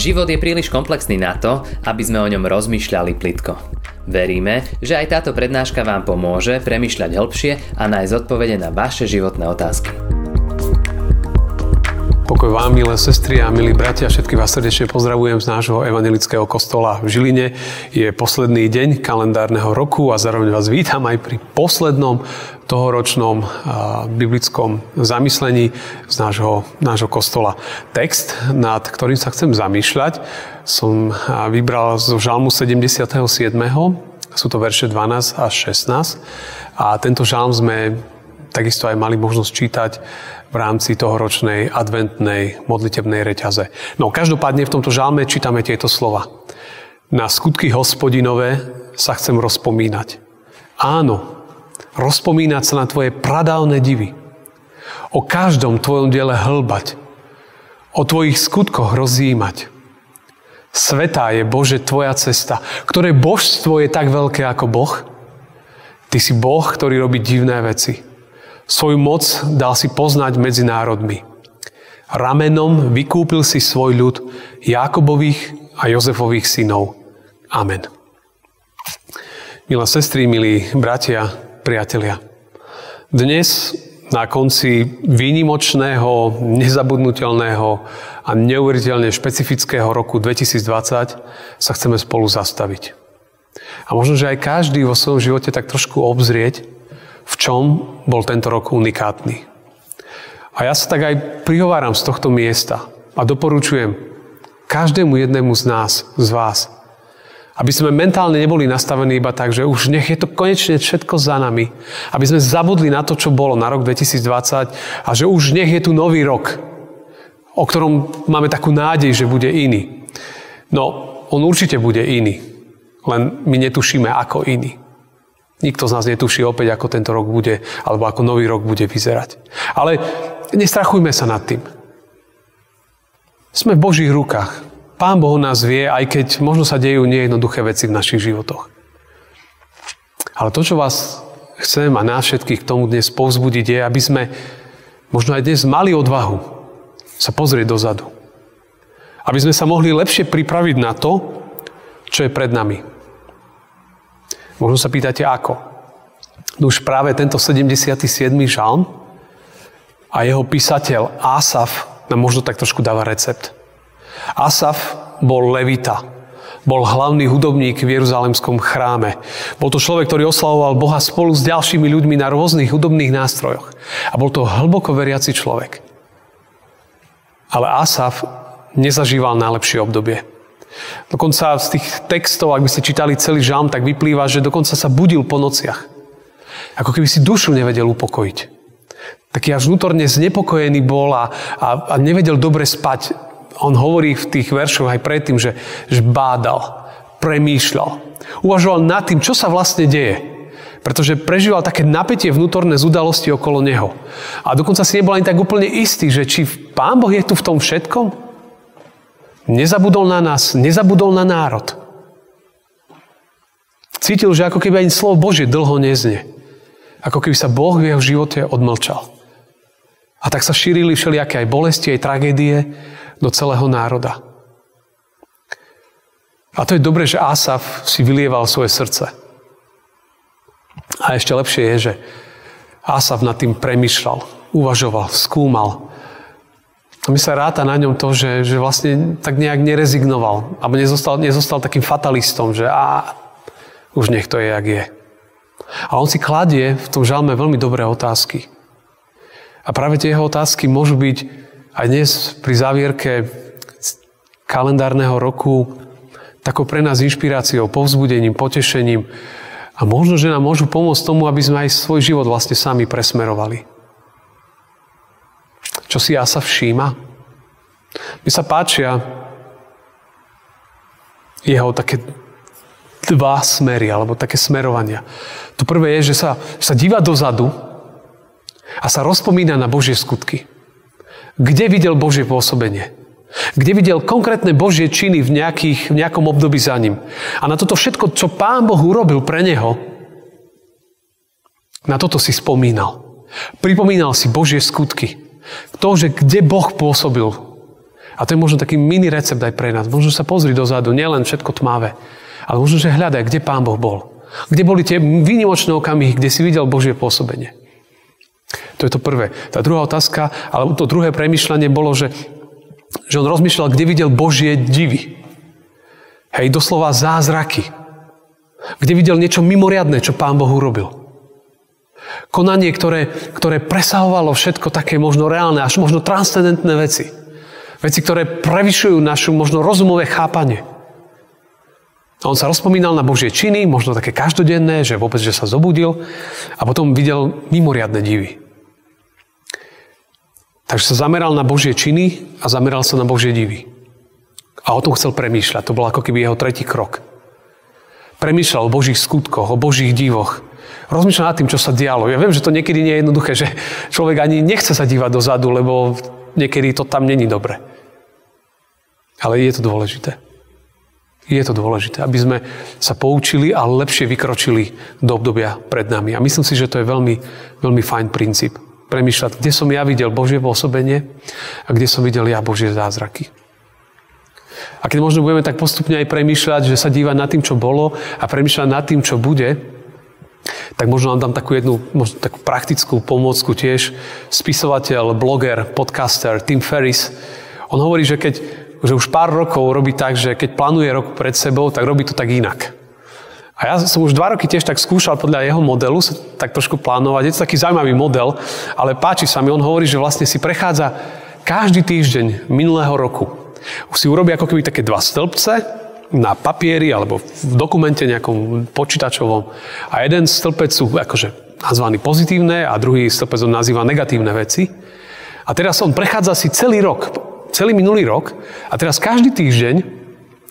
Život je príliš komplexný na to, aby sme o ňom rozmýšľali plitko. Veríme, že aj táto prednáška vám pomôže premyšľať hĺbšie a nájsť odpovede na vaše životné otázky. Pokoj vám, milé sestry a milí bratia, všetky vás srdečne pozdravujem z nášho evangelického kostola v Žiline. Je posledný deň kalendárneho roku a zároveň vás vítam aj pri poslednom tohoročnom biblickom zamyslení z nášho, nášho kostola. Text, nad ktorým sa chcem zamýšľať, som vybral zo žalmu 77. Sú to verše 12 až 16. A tento žalm sme takisto aj mali možnosť čítať v rámci toho ročnej adventnej modlitebnej reťaze. No každopádne v tomto žalme čítame tieto slova. Na skutky hospodinové sa chcem rozpomínať. Áno, rozpomínať sa na tvoje pradávne divy. O každom tvojom diele hlbať. O tvojich skutkoch rozjímať. Svetá je Bože tvoja cesta, ktoré božstvo je tak veľké ako Boh. Ty si Boh, ktorý robí divné veci. Svoju moc dal si poznať medzi národmi. Ramenom vykúpil si svoj ľud Jakobových a Jozefových synov. Amen. Milé sestry, milí bratia, priatelia. Dnes na konci výnimočného, nezabudnutelného a neuveriteľne špecifického roku 2020 sa chceme spolu zastaviť. A možno, že aj každý vo svojom živote tak trošku obzrieť, v čom bol tento rok unikátny. A ja sa tak aj prihováram z tohto miesta a doporučujem každému jednému z nás, z vás, aby sme mentálne neboli nastavení iba tak, že už nech je to konečne všetko za nami. Aby sme zabudli na to, čo bolo na rok 2020 a že už nech je tu nový rok, o ktorom máme takú nádej, že bude iný. No, on určite bude iný. Len my netušíme, ako iný. Nikto z nás netuší opäť, ako tento rok bude, alebo ako nový rok bude vyzerať. Ale nestrachujme sa nad tým. Sme v Božích rukách. Pán Boh nás vie, aj keď možno sa dejú nejednoduché veci v našich životoch. Ale to, čo vás chcem a nás všetkých k tomu dnes povzbudiť, je, aby sme možno aj dnes mali odvahu sa pozrieť dozadu. Aby sme sa mohli lepšie pripraviť na to, čo je pred nami. Možno sa pýtate, ako? No už práve tento 77. žalm a jeho písateľ Asaf nám možno tak trošku dáva recept. Asaf bol levita, bol hlavný hudobník v Jeruzalemskom chráme. Bol to človek, ktorý oslavoval Boha spolu s ďalšími ľuďmi na rôznych hudobných nástrojoch. A bol to hlboko veriaci človek. Ale Asaf nezažíval najlepšie obdobie. Dokonca z tých textov, ak by ste čítali celý žalm, tak vyplýva, že dokonca sa budil po nociach. Ako keby si dušu nevedel upokojiť. Taký až vnútorne znepokojený bol a, a, a nevedel dobre spať. On hovorí v tých veršoch aj predtým, že, že bádal, premýšľal. Uvažoval nad tým, čo sa vlastne deje. Pretože prežíval také napätie vnútorné z udalosti okolo neho. A dokonca si nebol ani tak úplne istý, že či Pán Boh je tu v tom všetkom? Nezabudol na nás, nezabudol na národ. Cítil, že ako keby ani slovo Božie dlho neznie. Ako keby sa Boh v jeho živote odmlčal. A tak sa šírili všelijaké aj bolesti, aj tragédie do celého národa. A to je dobré, že Asaf si vylieval svoje srdce. A ešte lepšie je, že Asaf nad tým premyšľal, uvažoval, skúmal, a mi sa ráta na ňom to, že, že vlastne tak nejak nerezignoval. Alebo nezostal, nezostal takým fatalistom, že a už nech to je, jak je. A on si kladie v tom žalme veľmi dobré otázky. A práve tie jeho otázky môžu byť aj dnes pri závierke kalendárneho roku takou pre nás inšpiráciou, povzbudením, potešením. A možno, že nám môžu pomôcť tomu, aby sme aj svoj život vlastne sami presmerovali. Čo si ja sa všíma? Mi sa páčia jeho také dva smery, alebo také smerovania. To prvé je, že sa, sa díva dozadu a sa rozpomína na Božie skutky. Kde videl Božie pôsobenie? Kde videl konkrétne Božie činy v, nejakých, v nejakom období za ním? A na toto všetko, čo Pán Boh urobil pre neho, na toto si spomínal. Pripomínal si Božie skutky. To, že kde Boh pôsobil. A to je možno taký mini recept aj pre nás. Možno sa pozri dozadu, nielen všetko tmavé, ale možno, že hľadaj, kde Pán Boh bol. Kde boli tie výnimočné okamihy, kde si videl Božie pôsobenie. To je to prvé. Tá druhá otázka, alebo to druhé premyšľanie bolo, že, že on rozmýšľal, kde videl Božie divy. Hej, doslova zázraky. Kde videl niečo mimoriadné, čo Pán Boh urobil. Konanie, ktoré, ktoré presahovalo všetko také možno reálne, až možno transcendentné veci. Veci, ktoré prevyšujú našu možno rozumové chápanie. A on sa rozpomínal na Božie činy, možno také každodenné, že vôbec, že sa zobudil a potom videl mimoriadne divy. Takže sa zameral na Božie činy a zameral sa na Božie divy. A o tom chcel premýšľať. To bol ako keby jeho tretí krok. Premýšľal o Božích skutkoch, o Božích divoch. Rozmýšľal nad tým, čo sa dialo. Ja viem, že to niekedy nie je jednoduché, že človek ani nechce sa dívať dozadu, lebo niekedy to tam není dobre. Ale je to dôležité. Je to dôležité, aby sme sa poučili a lepšie vykročili do obdobia pred nami. A myslím si, že to je veľmi, veľmi fajn princíp. Premýšľať, kde som ja videl Božie pôsobenie a kde som videl ja Božie zázraky. A keď možno budeme tak postupne aj premýšľať, že sa dívať nad tým, čo bolo a premýšľať nad tým, čo bude, tak možno nám dám takú jednu možno takú praktickú pomôcku tiež. Spisovateľ, bloger, podcaster Tim Ferris, on hovorí, že keď že už pár rokov robí tak, že keď plánuje rok pred sebou, tak robí to tak inak. A ja som už dva roky tiež tak skúšal podľa jeho modelu sa tak trošku plánovať. Je to taký zaujímavý model, ale páči sa mi. On hovorí, že vlastne si prechádza každý týždeň minulého roku už si urobí ako keby také dva stĺpce na papieri alebo v dokumente nejakom počítačovom. A jeden stĺpec sú akože nazvaný pozitívne a druhý stĺpec on nazýva negatívne veci. A teraz on prechádza si celý rok, celý minulý rok a teraz každý týždeň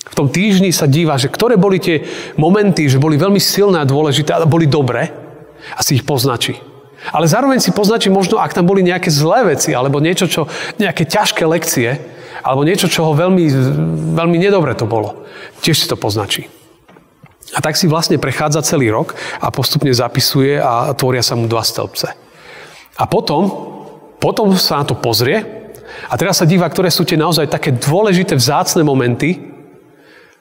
v tom týždni sa díva, že ktoré boli tie momenty, že boli veľmi silné a dôležité a boli dobré a si ich poznačí. Ale zároveň si poznačí možno, ak tam boli nejaké zlé veci alebo niečo, čo, nejaké ťažké lekcie, alebo niečo, čo ho veľmi, veľmi nedobre to bolo. Tiež si to poznačí. A tak si vlastne prechádza celý rok a postupne zapisuje a tvoria sa mu dva stĺpce. A potom, potom sa na to pozrie a teraz sa díva, ktoré sú tie naozaj také dôležité, vzácne momenty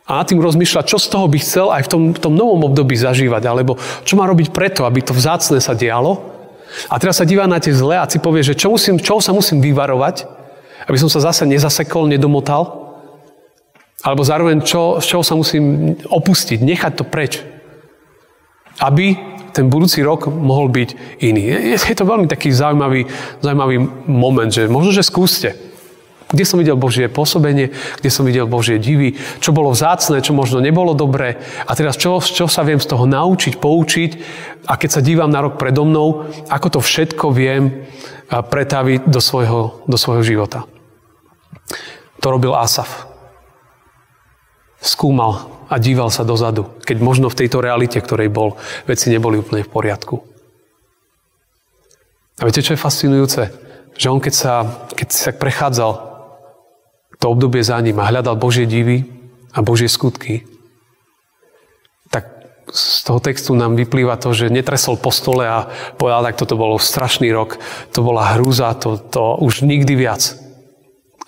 a nad tým rozmýšľa, čo z toho by chcel aj v tom, tom novom období zažívať, alebo čo má robiť preto, aby to vzácne sa dialo. A teraz sa díva na tie zlé a si povie, že čo, musím, čo sa musím vyvarovať, aby som sa zase nezasekol, nedomotal. Alebo zároveň, čo, z čoho sa musím opustiť, nechať to preč. Aby ten budúci rok mohol byť iný. Je, je to veľmi taký zaujímavý, zaujímavý moment, že možno, že skúste. Kde som videl Božie pôsobenie, kde som videl Božie divy, čo bolo vzácne, čo možno nebolo dobré. A teraz čo, čo sa viem z toho naučiť, poučiť a keď sa dívam na rok predo mnou, ako to všetko viem pretaviť do svojho, do svojho života. To robil Asaf. Skúmal a díval sa dozadu, keď možno v tejto realite, ktorej bol, veci neboli úplne v poriadku. A viete, čo je fascinujúce? Že on, keď sa, keď sa prechádzal to obdobie za ním a hľadal Božie divy a Božie skutky, tak z toho textu nám vyplýva to, že netresol po stole a povedal, tak toto bolo strašný rok, to bola hrúza, to, to už nikdy viac.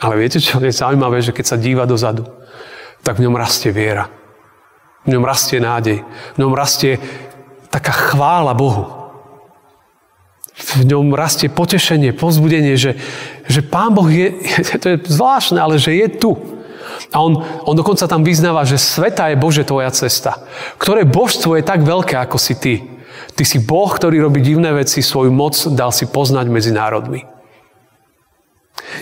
Ale viete, čo je zaujímavé, že keď sa díva dozadu, tak v ňom rastie viera. V ňom rastie nádej. V ňom rastie taká chvála Bohu. V ňom rastie potešenie, pozbudenie, že, že Pán Boh je, to je zvláštne, ale že je tu. A on, on dokonca tam vyznáva, že sveta je Bože tvoja cesta. Ktoré božstvo je tak veľké, ako si ty. Ty si Boh, ktorý robí divné veci, svoju moc dal si poznať medzi národmi.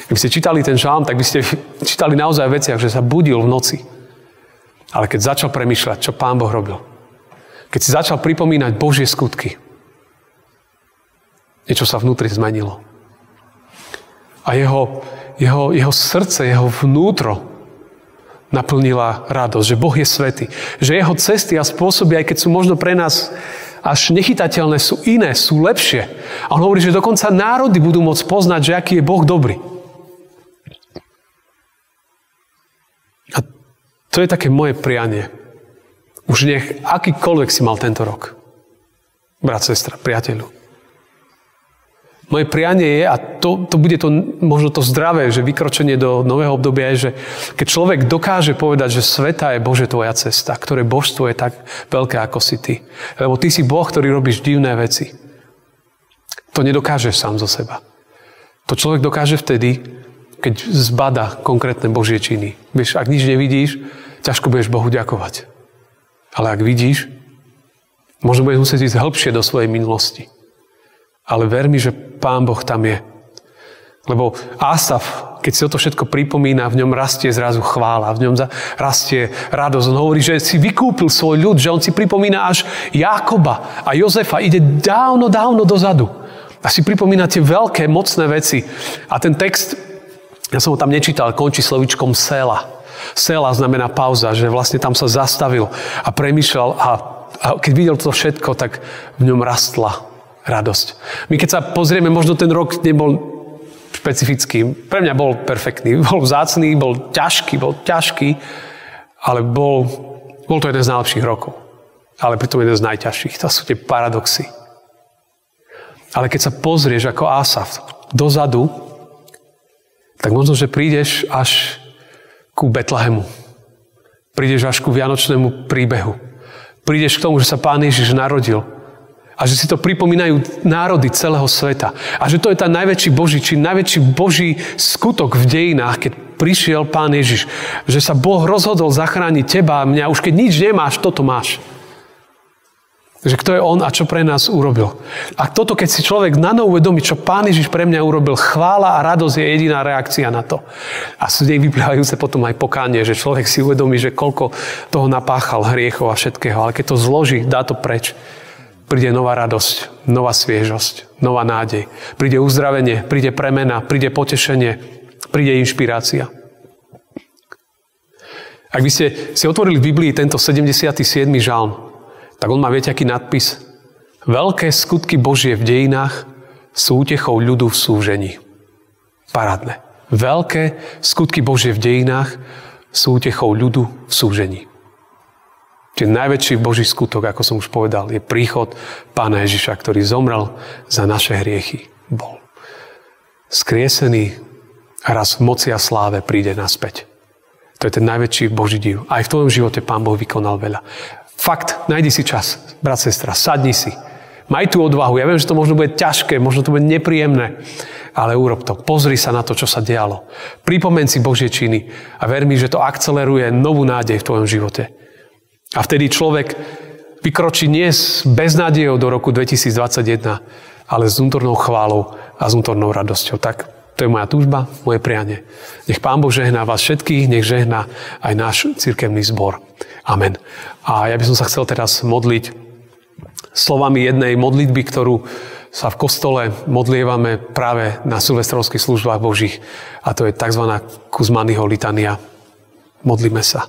Keby ste čítali ten žalm, tak by ste čítali naozaj v veciach, že sa budil v noci. Ale keď začal premyšľať, čo Pán Boh robil, keď si začal pripomínať Božie skutky, niečo sa vnútri zmenilo. A jeho, jeho, jeho srdce, jeho vnútro naplnila radosť, že Boh je svety, že jeho cesty a spôsoby, aj keď sú možno pre nás až nechytateľné, sú iné, sú lepšie. A on hovorí, že dokonca národy budú môcť poznať, že aký je Boh dobrý. To je také moje prianie. Už nech akýkoľvek si mal tento rok. Brat, sestra, priateľu. Moje prianie je, a to, to bude to, možno to zdravé, že vykročenie do nového obdobia je, že keď človek dokáže povedať, že sveta je Bože tvoja cesta, ktoré božstvo je tak veľké ako si ty. Lebo ty si Boh, ktorý robíš divné veci. To nedokážeš sám zo seba. To človek dokáže vtedy, keď zbada konkrétne Božie činy. Vieš, ak nič nevidíš, ťažko budeš Bohu ďakovať. Ale ak vidíš, možno budeš musieť ísť hĺbšie do svojej minulosti. Ale ver mi, že Pán Boh tam je. Lebo Asaf, keď si o to všetko pripomína, v ňom rastie zrazu chvála, v ňom rastie radosť. On hovorí, že si vykúpil svoj ľud, že on si pripomína až Jákoba a Jozefa. Ide dávno, dávno dozadu. A si pripomína tie veľké, mocné veci. A ten text, ja som ho tam nečítal, končí slovičkom sela. Sela znamená pauza, že vlastne tam sa zastavil a premýšľal a, a keď videl to všetko, tak v ňom rastla radosť. My keď sa pozrieme, možno ten rok nebol špecifický. Pre mňa bol perfektný. Bol vzácný, bol ťažký, bol ťažký, ale bol, bol to jeden z najlepších rokov. Ale pritom jeden z najťažších. To sú tie paradoxy. Ale keď sa pozrieš ako Asaf dozadu, tak možno, že prídeš až ku Betlehemu. Prídeš až ku Vianočnému príbehu. Prídeš k tomu, že sa Pán Ježiš narodil a že si to pripomínajú národy celého sveta. A že to je tá najväčší Boží či najväčší Boží skutok v dejinách, keď prišiel Pán Ježiš. Že sa Boh rozhodol zachrániť teba a mňa. Už keď nič nemáš, toto máš. Že kto je On a čo pre nás urobil. A toto, keď si človek na novo uvedomí, čo Pán Ježiš pre mňa urobil, chvála a radosť je jediná reakcia na to. A sú nej vyplývajúce potom aj pokánie, že človek si uvedomí, že koľko toho napáchal hriechov a všetkého. Ale keď to zloží, dá to preč príde nová radosť, nová sviežosť, nová nádej. Príde uzdravenie, príde premena, príde potešenie, príde inšpirácia. Ak by ste si otvorili v Biblii tento 77. žalm, tak on má, viete, aký nadpis? Veľké skutky Božie v dejinách sú útechou ľudu v súžení. Parádne. Veľké skutky Božie v dejinách sú útechou ľudu v súžení. Čiže najväčší Boží skutok, ako som už povedal, je príchod Pána Ježiša, ktorý zomrel za naše hriechy. Bol skriesený a raz v moci a sláve príde naspäť. To je ten najväčší Boží div. Aj v tvojom živote Pán Boh vykonal veľa. Fakt, najdi si čas, brat, sestra, sadni si. Maj tú odvahu. Ja viem, že to možno bude ťažké, možno to bude nepríjemné, ale urob to. Pozri sa na to, čo sa dialo. Pripomen si Božie činy a ver mi, že to akceleruje novú nádej v tvojom živote. A vtedy človek vykročí nie s beznádejou do roku 2021, ale s vnútornou chválou a s vnútornou radosťou. Tak to je moja túžba, moje prianie. Nech Pán Boh žehná vás všetkých, nech žehná aj náš cirkevný zbor. Amen. A ja by som sa chcel teraz modliť slovami jednej modlitby, ktorú sa v kostole modlievame práve na silvestrovských službách Božích. A to je tzv. Kuzmanyho litania. Modlíme sa.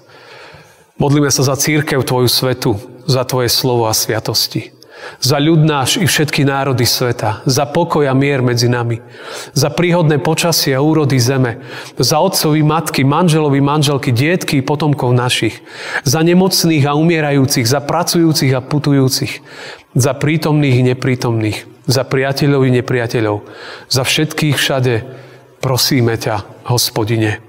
Modlíme sa za církev Tvoju svetu, za Tvoje slovo a sviatosti. Za ľud náš i všetky národy sveta, za pokoj a mier medzi nami, za príhodné počasie a úrody zeme, za otcovi, matky, manželovi, manželky, dietky i potomkov našich, za nemocných a umierajúcich, za pracujúcich a putujúcich, za prítomných i neprítomných, za priateľov i nepriateľov, za všetkých všade, prosíme ťa, hospodine.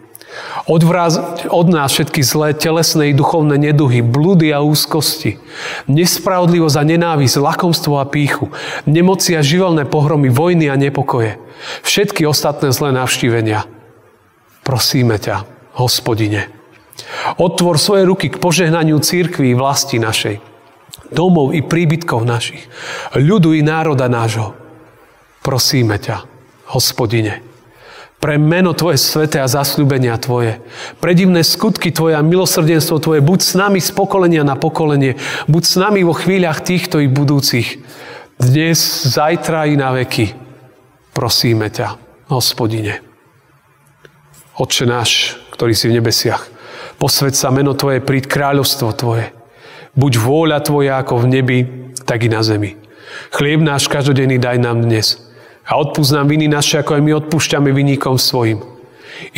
Odvrázať od nás všetky zlé telesné i duchovné neduhy, blúdy a úzkosti, nespravodlivosť a nenávisť, lakomstvo a píchu, nemoci a živelné pohromy, vojny a nepokoje, všetky ostatné zlé navštívenia. Prosíme ťa, hospodine, otvor svoje ruky k požehnaniu církvy i vlasti našej, domov i príbytkov našich, ľudu i národa nášho. Prosíme ťa, hospodine, pre meno Tvoje sveté a zasľúbenia Tvoje. Pre divné skutky Tvoje a milosrdenstvo Tvoje. Buď s nami z pokolenia na pokolenie. Buď s nami vo chvíľach týchto i budúcich. Dnes, zajtra i na veky. Prosíme ťa, hospodine. Otče náš, ktorý si v nebesiach, posved sa meno Tvoje, príď kráľovstvo Tvoje. Buď vôľa Tvoja ako v nebi, tak i na zemi. Chlieb náš každodenný daj nám dnes – a odpúsť nám viny naše, ako aj my odpúšťame vyníkom svojim.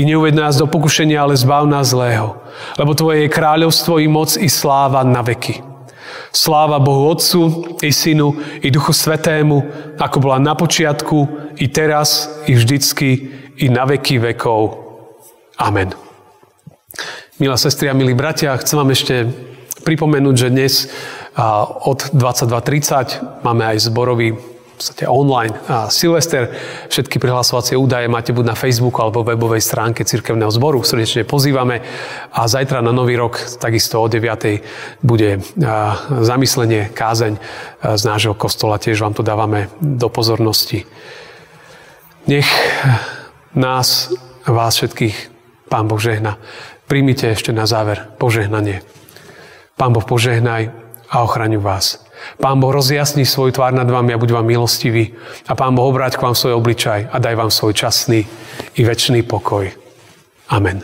I neuved nás do pokušenia, ale zbav nás zlého. Lebo Tvoje je kráľovstvo i moc i sláva na veky. Sláva Bohu Otcu, i Synu, i Duchu Svetému, ako bola na počiatku, i teraz, i vždycky, i na veky vekov. Amen. Milá sestri a milí bratia, chcem vám ešte pripomenúť, že dnes od 22.30 máme aj zborový podstate online. A Silvester, všetky prihlasovacie údaje máte buď na Facebooku alebo webovej stránke Cirkevného zboru. Srdečne pozývame. A zajtra na Nový rok, takisto o 9. bude zamyslenie, kázeň z nášho kostola. Tiež vám to dávame do pozornosti. Nech nás, vás všetkých, Pán Boh žehna. Príjmite ešte na záver požehnanie. Pán Boh požehnaj a ochraňuj vás. Pán Boh rozjasní svoj tvár nad vami a buď vám milostivý. A Pán Boh obráť k vám svoj obličaj a daj vám svoj časný i väčší pokoj. Amen.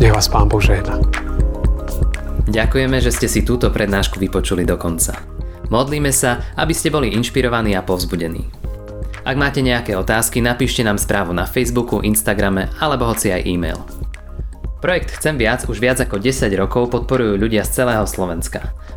Nech vás Pán Boh žehna. Ďakujeme, že ste si túto prednášku vypočuli do konca. Modlíme sa, aby ste boli inšpirovaní a povzbudení. Ak máte nejaké otázky, napíšte nám správu na Facebooku, Instagrame alebo hoci aj e-mail. Projekt Chcem viac už viac ako 10 rokov podporujú ľudia z celého Slovenska.